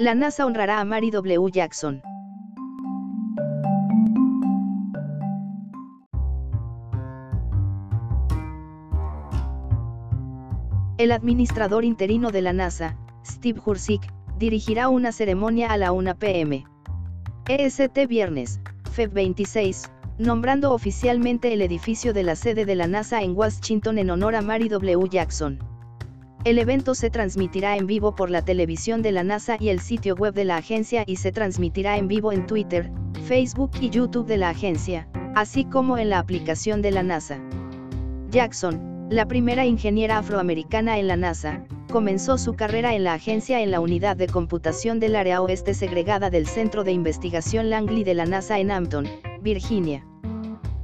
La NASA honrará a Mary W. Jackson. El administrador interino de la NASA, Steve Hursick, dirigirá una ceremonia a la 1 pm. EST viernes, Feb 26, nombrando oficialmente el edificio de la sede de la NASA en Washington en honor a Mary W. Jackson. El evento se transmitirá en vivo por la televisión de la NASA y el sitio web de la agencia y se transmitirá en vivo en Twitter, Facebook y YouTube de la agencia, así como en la aplicación de la NASA. Jackson, la primera ingeniera afroamericana en la NASA, comenzó su carrera en la agencia en la unidad de computación del área oeste segregada del Centro de Investigación Langley de la NASA en Hampton, Virginia.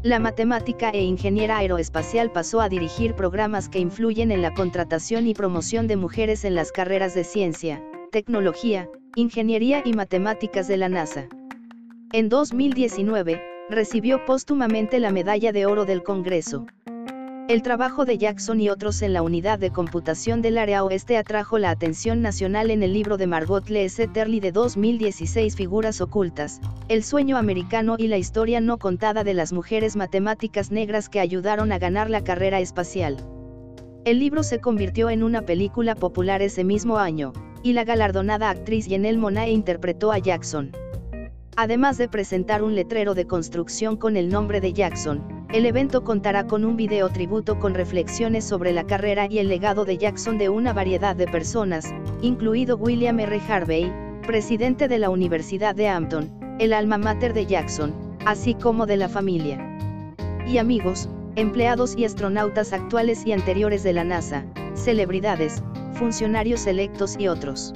La matemática e ingeniera aeroespacial pasó a dirigir programas que influyen en la contratación y promoción de mujeres en las carreras de ciencia, tecnología, ingeniería y matemáticas de la NASA. En 2019, recibió póstumamente la Medalla de Oro del Congreso. El trabajo de Jackson y otros en la unidad de computación del área oeste atrajo la atención nacional en el libro de Margot Lees-Terly de 2016 Figuras ocultas, el sueño americano y la historia no contada de las mujeres matemáticas negras que ayudaron a ganar la carrera espacial. El libro se convirtió en una película popular ese mismo año, y la galardonada actriz Janelle Monáe interpretó a Jackson. Además de presentar un letrero de construcción con el nombre de Jackson, el evento contará con un video tributo con reflexiones sobre la carrera y el legado de Jackson de una variedad de personas, incluido William R. Harvey, presidente de la Universidad de Hampton, el alma mater de Jackson, así como de la familia. Y amigos, empleados y astronautas actuales y anteriores de la NASA, celebridades, funcionarios electos y otros.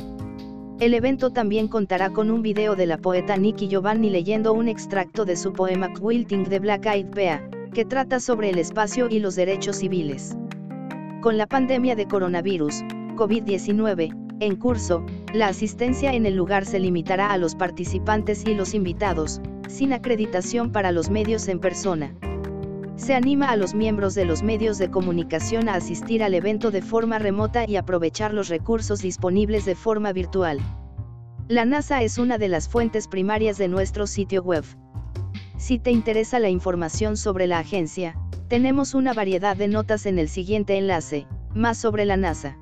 El evento también contará con un video de la poeta Nikki Giovanni leyendo un extracto de su poema Quilting de Black Eyed Pea, que trata sobre el espacio y los derechos civiles. Con la pandemia de coronavirus, COVID-19, en curso, la asistencia en el lugar se limitará a los participantes y los invitados, sin acreditación para los medios en persona. Se anima a los miembros de los medios de comunicación a asistir al evento de forma remota y aprovechar los recursos disponibles de forma virtual. La NASA es una de las fuentes primarias de nuestro sitio web. Si te interesa la información sobre la agencia, tenemos una variedad de notas en el siguiente enlace, más sobre la NASA.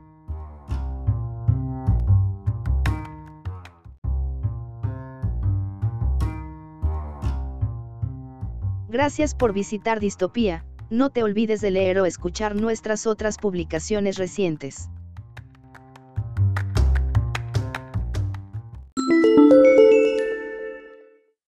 Gracias por visitar Distopía, no te olvides de leer o escuchar nuestras otras publicaciones recientes.